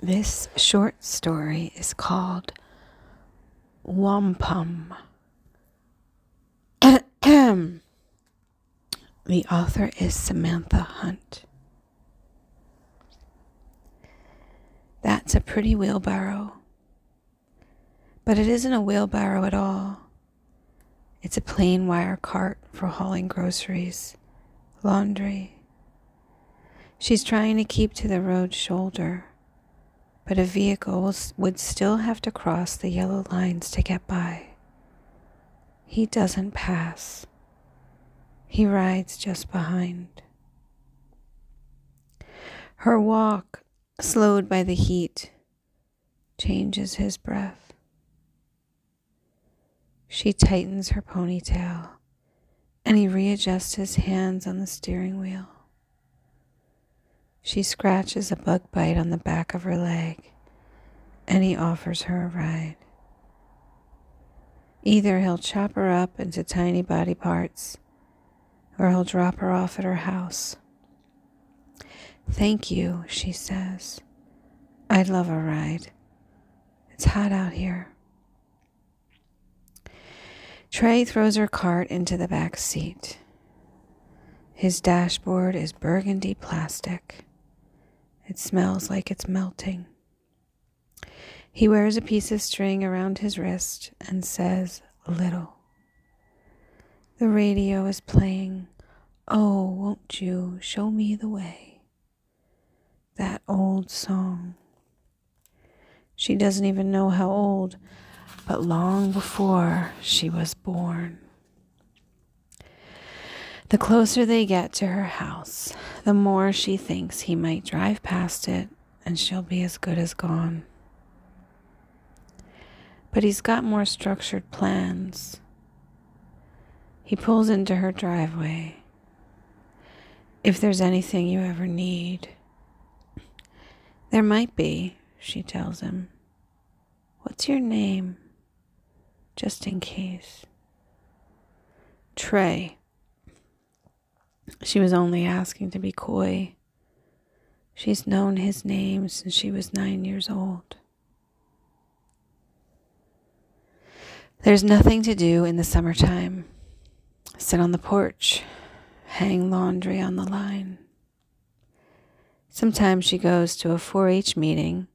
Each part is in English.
This short story is called Wampum. the author is Samantha Hunt. That's a pretty wheelbarrow. But it isn't a wheelbarrow at all. It's a plain wire cart for hauling groceries, laundry. She's trying to keep to the road shoulder but a vehicle would still have to cross the yellow lines to get by. He doesn't pass. He rides just behind. Her walk, slowed by the heat, changes his breath. She tightens her ponytail, and he readjusts his hands on the steering wheel. She scratches a bug bite on the back of her leg, and he offers her a ride. Either he'll chop her up into tiny body parts, or he'll drop her off at her house. Thank you, she says. I'd love a ride. It's hot out here. Trey throws her cart into the back seat. His dashboard is burgundy plastic. It smells like it's melting. He wears a piece of string around his wrist and says, Little. The radio is playing, Oh, won't you show me the way? That old song. She doesn't even know how old, but long before she was born. The closer they get to her house, the more she thinks he might drive past it and she'll be as good as gone. But he's got more structured plans. He pulls into her driveway. If there's anything you ever need, there might be, she tells him. What's your name? Just in case. Trey. She was only asking to be coy. She's known his name since she was nine years old. There's nothing to do in the summertime. Sit on the porch, hang laundry on the line. Sometimes she goes to a 4 H meeting,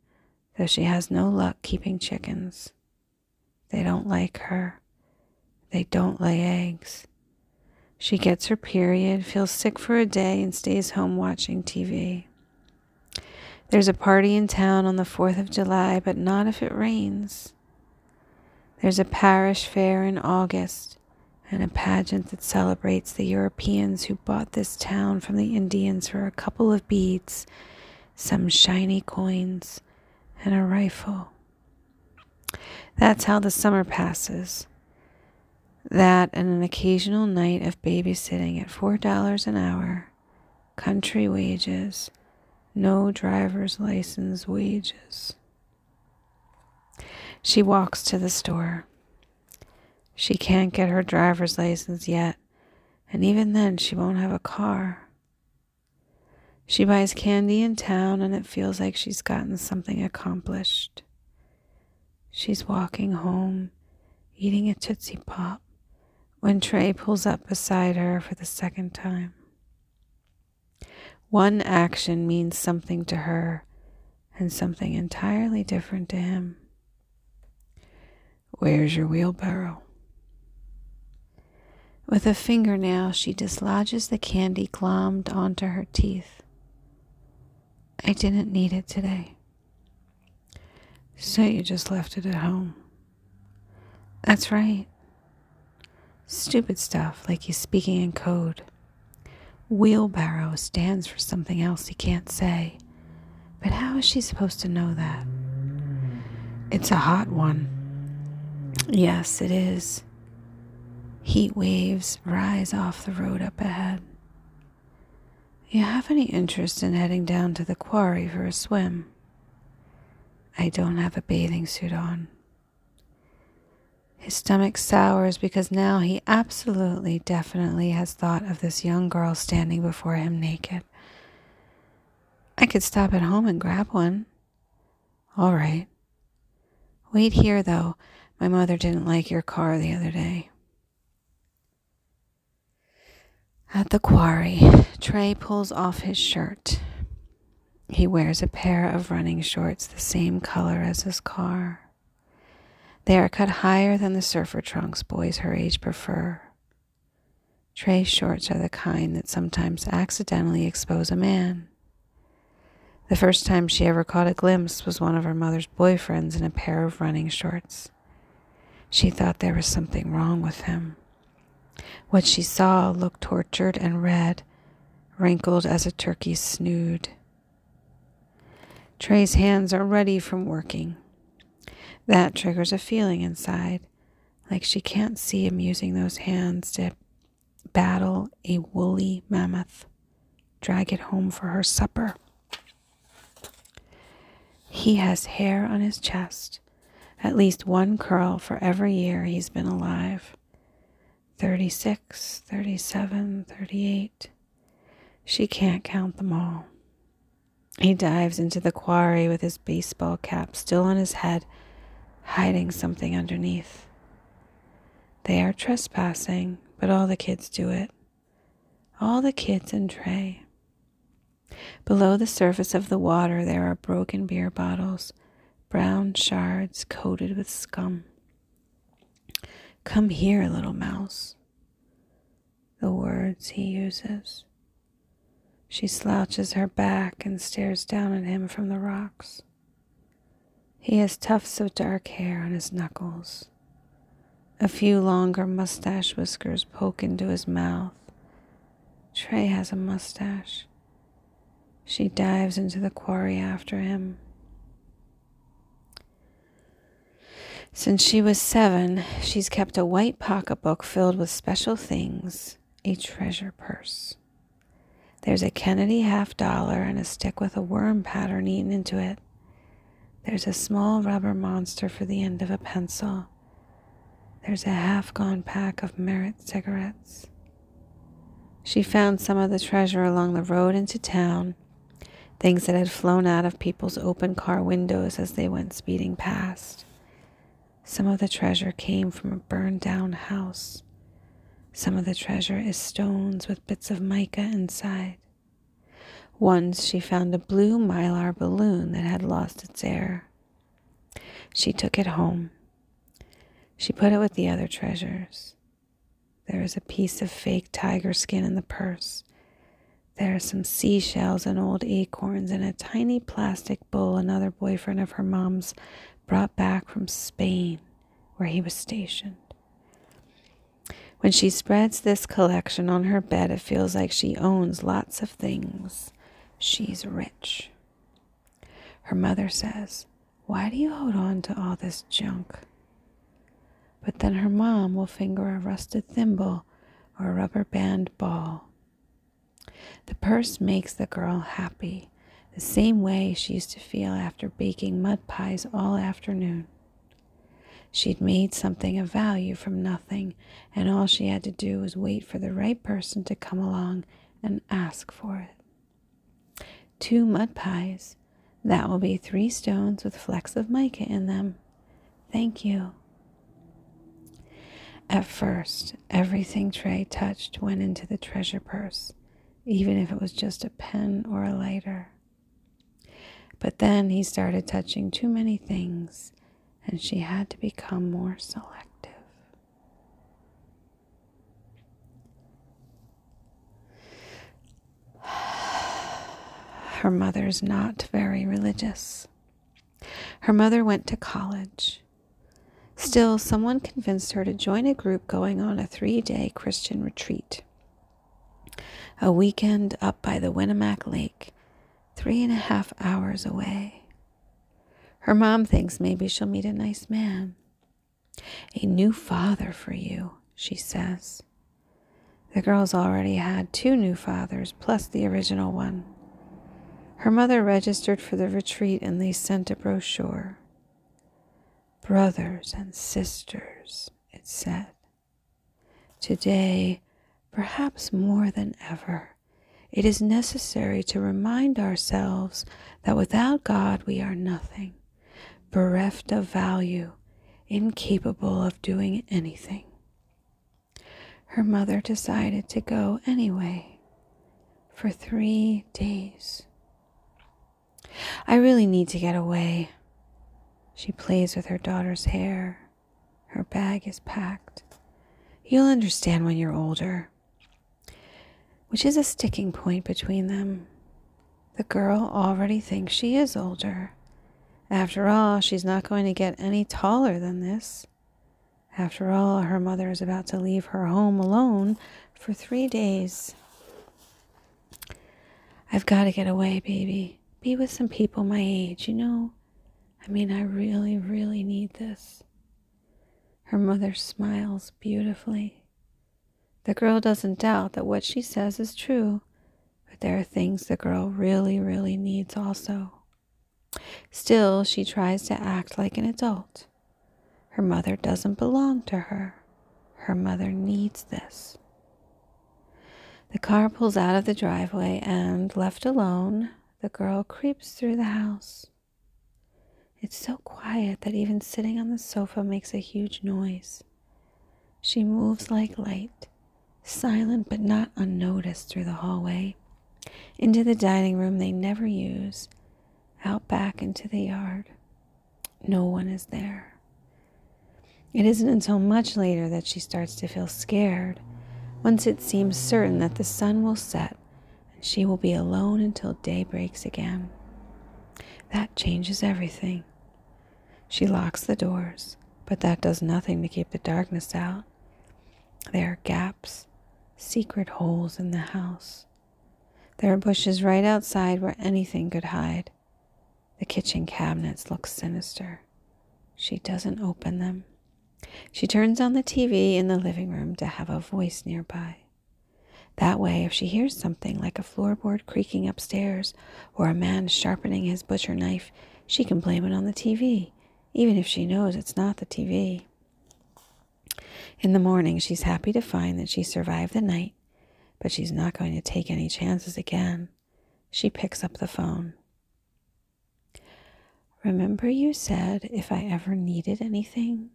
though she has no luck keeping chickens. They don't like her. They don't lay eggs. She gets her period, feels sick for a day, and stays home watching TV. There's a party in town on the 4th of July, but not if it rains. There's a parish fair in August and a pageant that celebrates the Europeans who bought this town from the Indians for a couple of beads, some shiny coins, and a rifle. That's how the summer passes. That and an occasional night of babysitting at $4 an hour, country wages, no driver's license wages. She walks to the store. She can't get her driver's license yet, and even then she won't have a car. She buys candy in town and it feels like she's gotten something accomplished. She's walking home, eating a Tootsie Pop when Trey pulls up beside her for the second time. One action means something to her and something entirely different to him. Where's your wheelbarrow? With a fingernail, she dislodges the candy glommed onto her teeth. I didn't need it today. So you just left it at home. That's right. Stupid stuff like he's speaking in code. Wheelbarrow stands for something else he can't say. But how is she supposed to know that? It's a hot one. Yes, it is. Heat waves rise off the road up ahead. You have any interest in heading down to the quarry for a swim? I don't have a bathing suit on. His stomach sours because now he absolutely, definitely has thought of this young girl standing before him naked. I could stop at home and grab one. All right. Wait here, though. My mother didn't like your car the other day. At the quarry, Trey pulls off his shirt. He wears a pair of running shorts the same color as his car. They are cut higher than the surfer trunks boys her age prefer. Trey's shorts are the kind that sometimes accidentally expose a man. The first time she ever caught a glimpse was one of her mother's boyfriends in a pair of running shorts. She thought there was something wrong with him. What she saw looked tortured and red, wrinkled as a turkey's snood. Trey's hands are ruddy from working. That triggers a feeling inside, like she can't see him using those hands to battle a woolly mammoth, drag it home for her supper. He has hair on his chest, at least one curl for every year he's been alive. 36, 37, 38. She can't count them all. He dives into the quarry with his baseball cap still on his head, hiding something underneath. They are trespassing, but all the kids do it. All the kids in Trey. Below the surface of the water, there are broken beer bottles, brown shards coated with scum. Come here, little mouse. The words he uses. She slouches her back and stares down at him from the rocks. He has tufts of dark hair on his knuckles. A few longer mustache whiskers poke into his mouth. Trey has a mustache. She dives into the quarry after him. Since she was seven, she's kept a white pocketbook filled with special things, a treasure purse. There's a Kennedy half dollar and a stick with a worm pattern eaten into it. There's a small rubber monster for the end of a pencil. There's a half gone pack of Merit cigarettes. She found some of the treasure along the road into town, things that had flown out of people's open car windows as they went speeding past. Some of the treasure came from a burned down house. Some of the treasure is stones with bits of mica inside. Once she found a blue mylar balloon that had lost its air. She took it home. She put it with the other treasures. There is a piece of fake tiger skin in the purse. There are some seashells and old acorns and a tiny plastic bowl another boyfriend of her mom's brought back from Spain, where he was stationed. When she spreads this collection on her bed, it feels like she owns lots of things. She's rich. Her mother says, Why do you hold on to all this junk? But then her mom will finger a rusted thimble or a rubber band ball. The purse makes the girl happy the same way she used to feel after baking mud pies all afternoon. She'd made something of value from nothing, and all she had to do was wait for the right person to come along and ask for it. Two mud pies. That will be three stones with flecks of mica in them. Thank you. At first, everything Trey touched went into the treasure purse, even if it was just a pen or a lighter. But then he started touching too many things, and she had to become more selective. Her mother's not very religious. Her mother went to college. Still, someone convinced her to join a group going on a three day Christian retreat. A weekend up by the Winnemac Lake three and a half hours away. Her mom thinks maybe she'll meet a nice man. A new father for you, she says. The girl's already had two new fathers, plus the original one. Her mother registered for the retreat and they sent a brochure. Brothers and sisters, it said. Today, perhaps more than ever, it is necessary to remind ourselves that without God we are nothing, bereft of value, incapable of doing anything. Her mother decided to go anyway for three days. I really need to get away. She plays with her daughter's hair. Her bag is packed. You'll understand when you're older. Which is a sticking point between them. The girl already thinks she is older. After all, she's not going to get any taller than this. After all, her mother is about to leave her home alone for three days. I've got to get away, baby. Be with some people my age, you know? I mean, I really, really need this. Her mother smiles beautifully. The girl doesn't doubt that what she says is true, but there are things the girl really, really needs also. Still, she tries to act like an adult. Her mother doesn't belong to her. Her mother needs this. The car pulls out of the driveway, and, left alone, the girl creeps through the house. It's so quiet that even sitting on the sofa makes a huge noise. She moves like light, silent but not unnoticed through the hallway, into the dining room they never use, out back into the yard. No one is there. It isn't until much later that she starts to feel scared, once it seems certain that the sun will set she will be alone until day breaks again. That changes everything. She locks the doors, but that does nothing to keep the darkness out. There are gaps, secret holes in the house. There are bushes right outside where anything could hide. The kitchen cabinets look sinister. She doesn't open them. She turns on the TV in the living room to have a voice nearby. That way, if she hears something like a floorboard creaking upstairs or a man sharpening his butcher knife, she can blame it on the TV even if she knows it's not the TV. In the morning, she's happy to find that she survived the night, but she's not going to take any chances again. She picks up the phone. Remember, you said if I ever needed anything?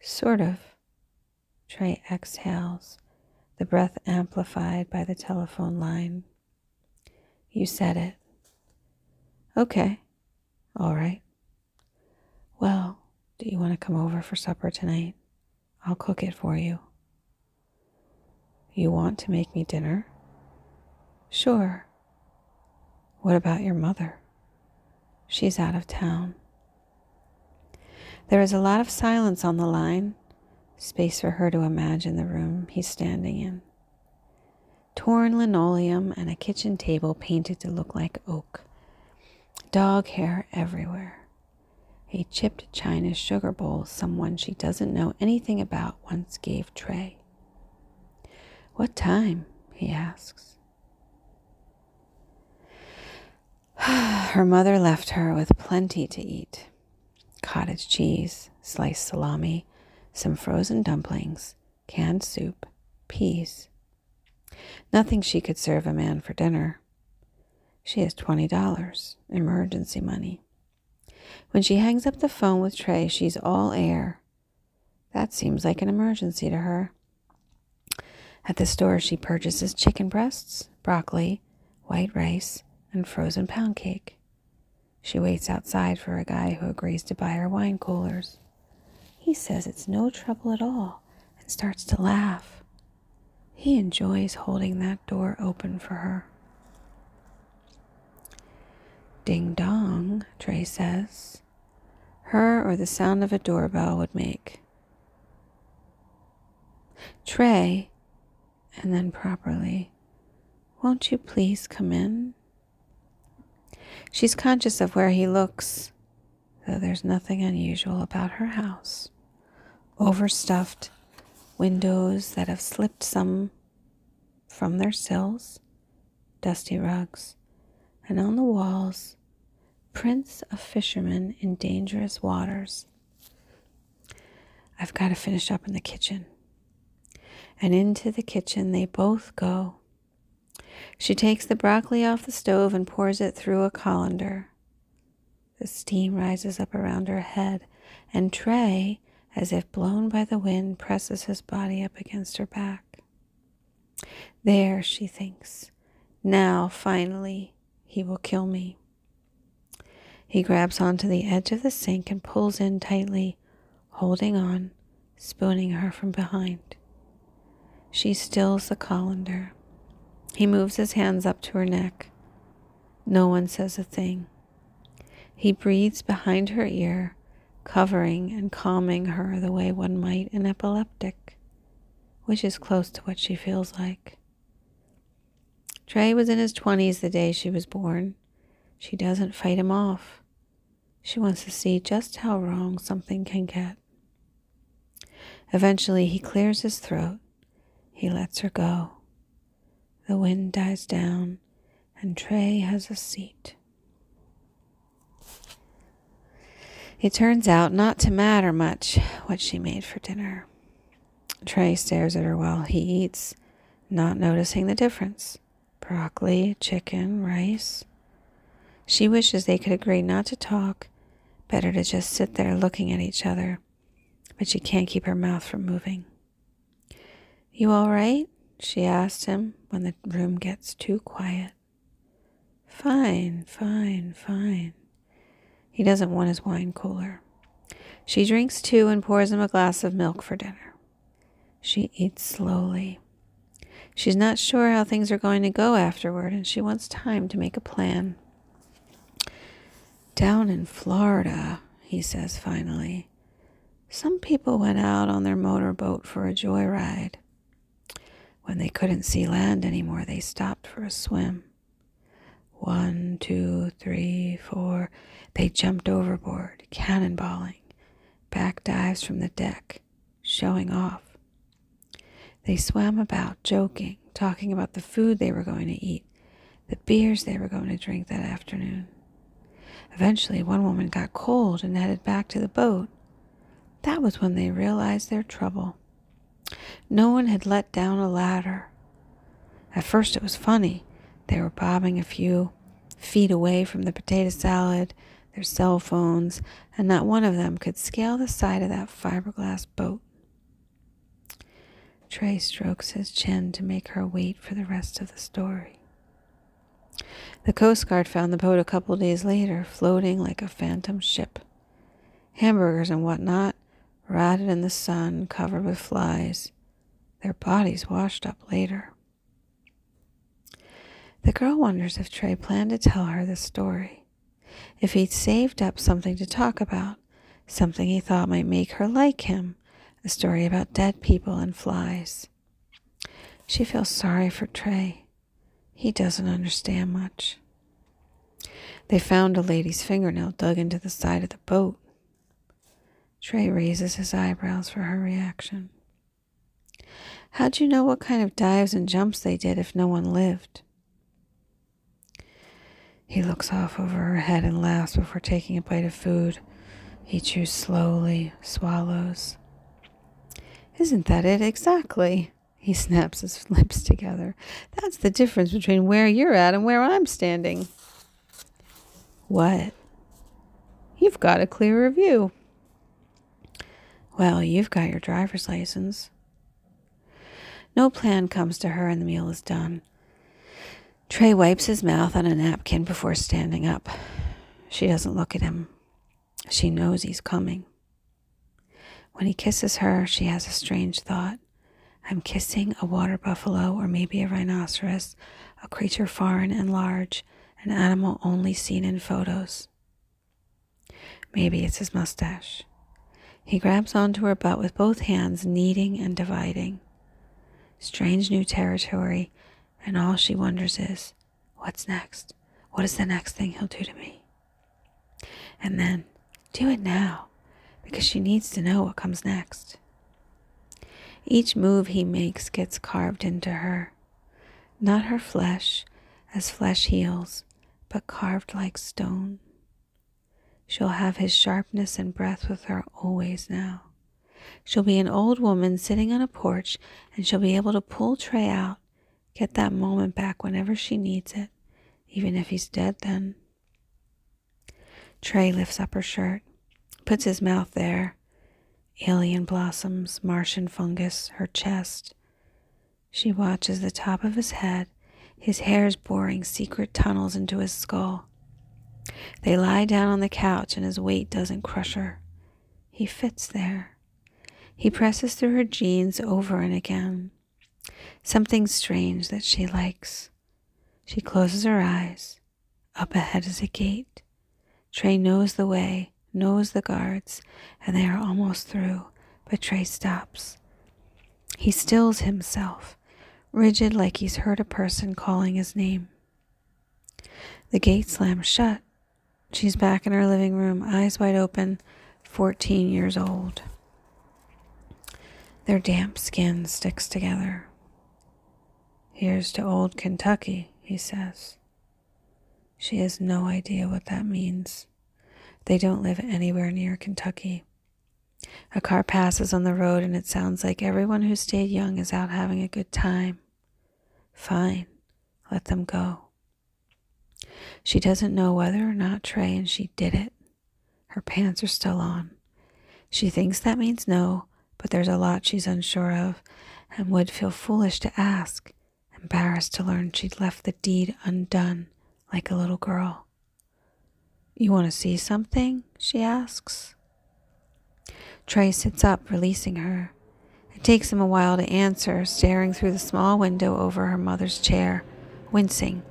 Sort of. Trey exhales, the breath amplified by the telephone line. You said it. Okay. All right. Well, do you want to come over for supper tonight? I'll cook it for you. You want to make me dinner? Sure. What about your mother? She's out of town. There is a lot of silence on the line, space for her to imagine the room he's standing in. Torn linoleum and a kitchen table painted to look like oak. Dog hair everywhere a chipped china sugar bowl someone she doesn't know anything about once gave Trey. What time? he asks. her mother left her with plenty to eat cottage cheese, sliced salami, some frozen dumplings, canned soup, peas. Nothing she could serve a man for dinner. She has $20, emergency money. When she hangs up the phone with Trey, she's all air. That seems like an emergency to her. At the store, she purchases chicken breasts, broccoli, white rice, and frozen pound cake. She waits outside for a guy who agrees to buy her wine coolers. He says it's no trouble at all and starts to laugh. He enjoys holding that door open for her. Ding dong, Trey says her or the sound of a doorbell would make. Trey, and then properly, won't you please come in? She's conscious of where he looks, though there's nothing unusual about her house. Overstuffed, windows that have slipped some from their sills, dusty rugs, and on the walls, prints of fishermen in dangerous waters. I've got to finish up in the kitchen. And into the kitchen they both go. She takes the broccoli off the stove and pours it through a colander. The steam rises up around her head, and Trey, as if blown by the wind, presses his body up against her back. There, she thinks. Now, finally, he will kill me. He grabs onto the edge of the sink and pulls in tightly, holding on, spooning her from behind. She stills the colander. He moves his hands up to her neck. No one says a thing. He breathes behind her ear, covering and calming her the way one might an epileptic, which is close to what she feels like. Trey was in his 20s the day she was born. She doesn't fight him off. She wants to see just how wrong something can get. Eventually, he clears his throat. He lets her go. The wind dies down, and Trey has a seat. It turns out not to matter much what she made for dinner. Trey stares at her while he eats, not noticing the difference broccoli, chicken, rice. She wishes they could agree not to talk, better to just sit there looking at each other, but she can't keep her mouth from moving. You all right? she asked him when the room gets too quiet. Fine, fine, fine. He doesn't want his wine cooler. She drinks two and pours him a glass of milk for dinner. She eats slowly. She's not sure how things are going to go afterward, and she wants time to make a plan. Down in Florida, he says finally, some people went out on their motorboat for a joyride. When they couldn't see land anymore, they stopped for a swim. One, two, three, four. They jumped overboard, cannonballing, back dives from the deck, showing off. They swam about, joking, talking about the food they were going to eat, the beers they were going to drink that afternoon. Eventually, one woman got cold and headed back to the boat. That was when they realized their trouble. No one had let down a ladder. At first, it was funny. They were bobbing a few feet away from the potato salad, their cell phones, and not one of them could scale the side of that fiberglass boat. Trey strokes his chin to make her wait for the rest of the story. The Coast Guard found the boat a couple days later, floating like a phantom ship. Hamburgers and whatnot, rotted in the sun, covered with flies, their bodies washed up later. The girl wonders if Trey planned to tell her the story, if he'd saved up something to talk about, something he thought might make her like him, a story about dead people and flies. She feels sorry for Trey. He doesn't understand much. They found a lady's fingernail dug into the side of the boat. Trey raises his eyebrows for her reaction. How'd you know what kind of dives and jumps they did if no one lived? He looks off over her head and laughs before taking a bite of food. He chews slowly, swallows. Isn't that it exactly? He snaps his lips together. That's the difference between where you're at and where I'm standing. What? You've got a clearer view. Well, you've got your driver's license. No plan comes to her, and the meal is done. Trey wipes his mouth on a napkin before standing up. She doesn't look at him. She knows he's coming. When he kisses her, she has a strange thought. I'm kissing a water buffalo or maybe a rhinoceros, a creature foreign and large, an animal only seen in photos. Maybe it's his mustache. He grabs onto her butt with both hands, kneading and dividing. Strange new territory, and all she wonders is, what's next? What is the next thing he'll do to me? And then, do it now because she needs to know what comes next. Each move he makes gets carved into her, not her flesh, as flesh heals, but carved like stone. She'll have his sharpness and breath with her always now. She'll be an old woman sitting on a porch, and she'll be able to pull Trey out, get that moment back whenever she needs it, even if he's dead then. Trey lifts up her shirt, puts his mouth there. Alien blossoms, Martian fungus, her chest. She watches the top of his head, his hairs boring secret tunnels into his skull. They lie down on the couch and his weight doesn't crush her. He fits there. He presses through her jeans over and again. Something strange that she likes. She closes her eyes. Up ahead is a gate. Trey knows the way, knows the guards, and they are almost through, but Trey stops. He stills himself, rigid like he's heard a person calling his name. The gate slams shut. She's back in her living room, eyes wide open, 14 years old. Their damp skin sticks together. Here's to old Kentucky, he says. She has no idea what that means. They don't live anywhere near Kentucky. A car passes on the road and it sounds like everyone who stayed young is out having a good time. Fine, let them go. She doesn't know whether or not Trey and she did it. Her pants are still on. She thinks that means no, but there's a lot she's unsure of and would feel foolish to ask, embarrassed to learn she'd left the deed undone like a little girl. You want to see something? she asks. Trey sits up, releasing her. It takes him a while to answer, staring through the small window over her mother's chair, wincing.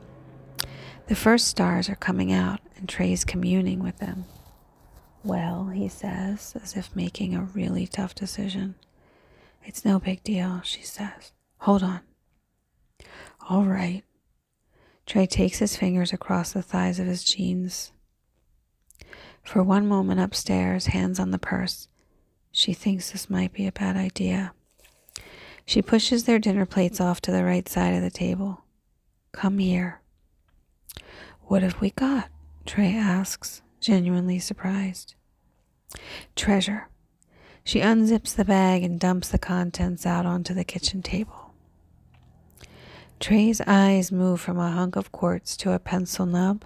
The first stars are coming out, and Trey's communing with them. Well, he says, as if making a really tough decision. It's no big deal, she says. Hold on. All right. Trey takes his fingers across the thighs of his jeans. For one moment upstairs, hands on the purse, she thinks this might be a bad idea. She pushes their dinner plates off to the right side of the table. Come here. What have we got? Trey asks, genuinely surprised. Treasure. She unzips the bag and dumps the contents out onto the kitchen table. Trey's eyes move from a hunk of quartz to a pencil nub,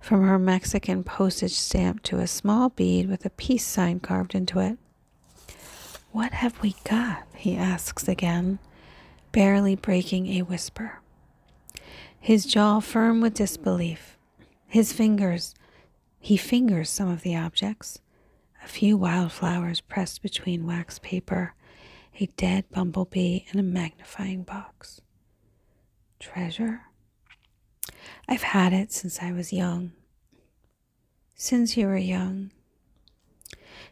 from her Mexican postage stamp to a small bead with a peace sign carved into it. What have we got? he asks again, barely breaking a whisper. His jaw firm with disbelief. His fingers, he fingers some of the objects. A few wildflowers pressed between wax paper, a dead bumblebee, and a magnifying box treasure. I've had it since I was young. Since you were young.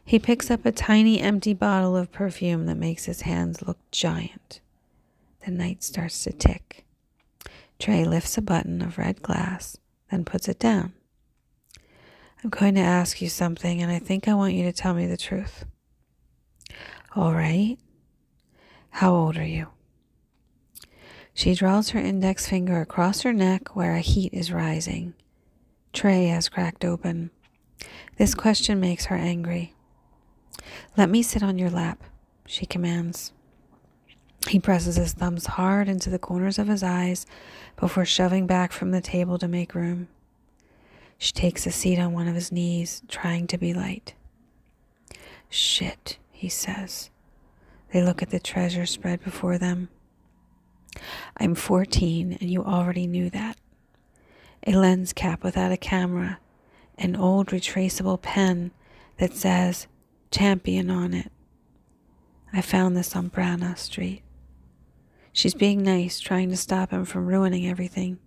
He picks up a tiny empty bottle of perfume that makes his hands look giant. The night starts to tick. Trey lifts a button of red glass, then puts it down. I'm going to ask you something, and I think I want you to tell me the truth. All right. How old are you? She draws her index finger across her neck where a heat is rising. Trey has cracked open. This question makes her angry. Let me sit on your lap, she commands. He presses his thumbs hard into the corners of his eyes before shoving back from the table to make room. She takes a seat on one of his knees, trying to be light. Shit, he says. They look at the treasure spread before them. I'm 14 and you already knew that. A lens cap without a camera, an old retraceable pen that says champion on it. I found this on Brana Street. She's being nice, trying to stop him from ruining everything.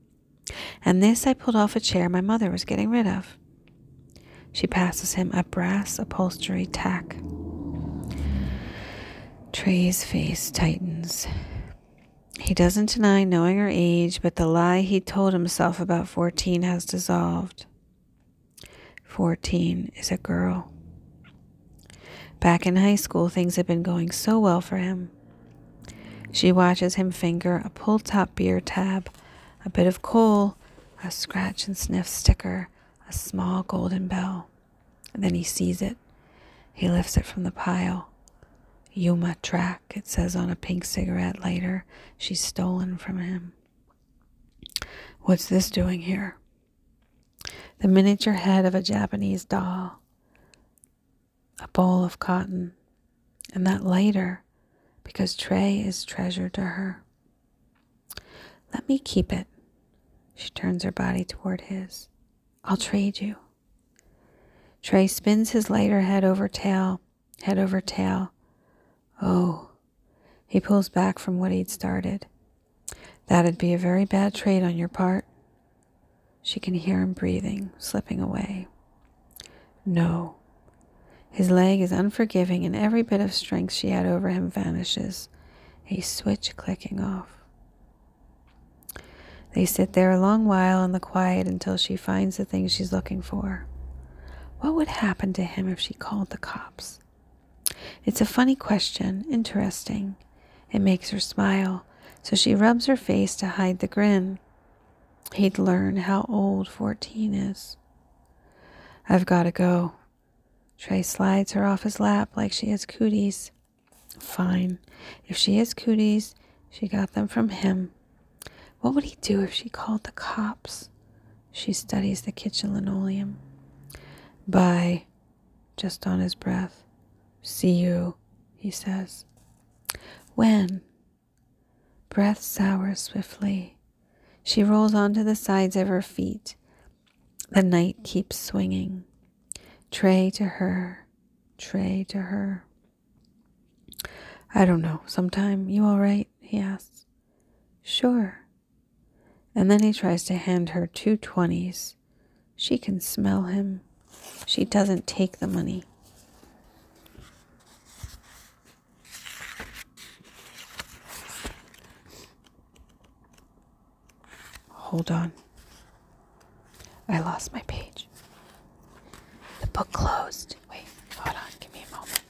And this I pulled off a chair my mother was getting rid of. She passes him a brass upholstery tack. Trey's face tightens. He doesn't deny knowing her age, but the lie he told himself about 14 has dissolved. 14 is a girl. Back in high school, things had been going so well for him. She watches him finger a pull top beer tab, a bit of coal, a scratch and sniff sticker, a small golden bell. And then he sees it. He lifts it from the pile. Yuma track, it says on a pink cigarette lighter she's stolen from him. What's this doing here? the miniature head of a Japanese doll, a bowl of cotton, and that lighter because Trey is treasure to her. Let me keep it. She turns her body toward his. I'll trade you. Trey spins his lighter head over tail, head over tail. Oh, he pulls back from what he'd started. That'd be a very bad trade on your part. She can hear him breathing, slipping away. No. His leg is unforgiving, and every bit of strength she had over him vanishes, a switch clicking off. They sit there a long while in the quiet until she finds the thing she's looking for. What would happen to him if she called the cops? It's a funny question, interesting. It makes her smile, so she rubs her face to hide the grin. He'd learn how old 14 is. I've got to go. Trey slides her off his lap like she has cooties. Fine. If she has cooties, she got them from him. What would he do if she called the cops? She studies the kitchen linoleum. Bye. Just on his breath. See you, he says. When? Breath sours swiftly. She rolls onto the sides of her feet. The night keeps swinging. Trey to her, Trey to her. I don't know, sometime. You all right? he asks. Sure. And then he tries to hand her two twenties. She can smell him. She doesn't take the money. Hold on. I lost my page. The book closed. Wait, hold on. Give me a moment.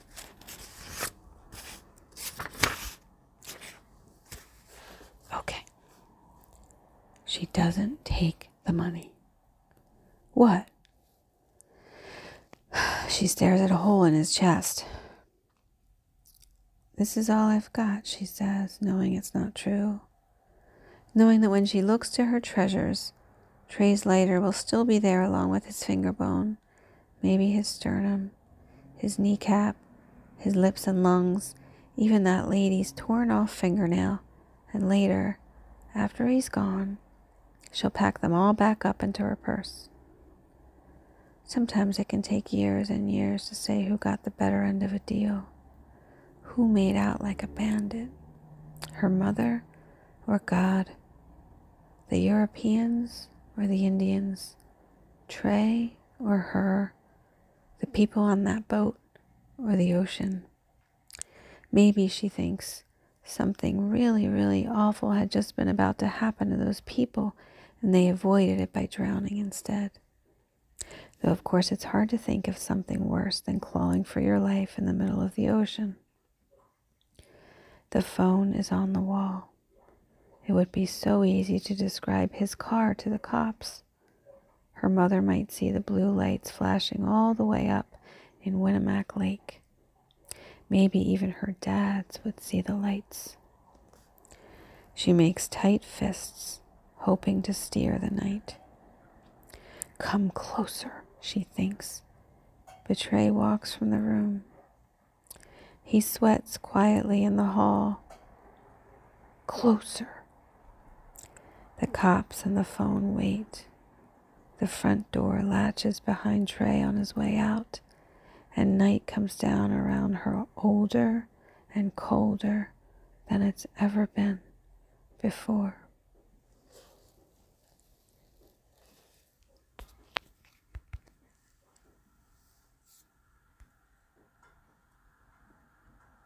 Okay. She doesn't take the money. What? She stares at a hole in his chest. This is all I've got, she says, knowing it's not true knowing that when she looks to her treasures, Trey's lighter will still be there along with his finger bone, maybe his sternum, his kneecap, his lips and lungs, even that lady's torn off fingernail, and later, after he's gone, she'll pack them all back up into her purse. Sometimes it can take years and years to say who got the better end of a deal, who made out like a bandit, her mother or God the Europeans or the Indians, Trey or her, the people on that boat or the ocean. Maybe she thinks something really, really awful had just been about to happen to those people and they avoided it by drowning instead. Though, of course, it's hard to think of something worse than clawing for your life in the middle of the ocean. The phone is on the wall. It would be so easy to describe his car to the cops. Her mother might see the blue lights flashing all the way up in Winnemac Lake. Maybe even her dad's would see the lights. She makes tight fists, hoping to steer the night. Come closer, she thinks. Betray walks from the room. He sweats quietly in the hall. Closer. The cops and the phone wait. The front door latches behind Trey on his way out, and night comes down around her older and colder than it's ever been before.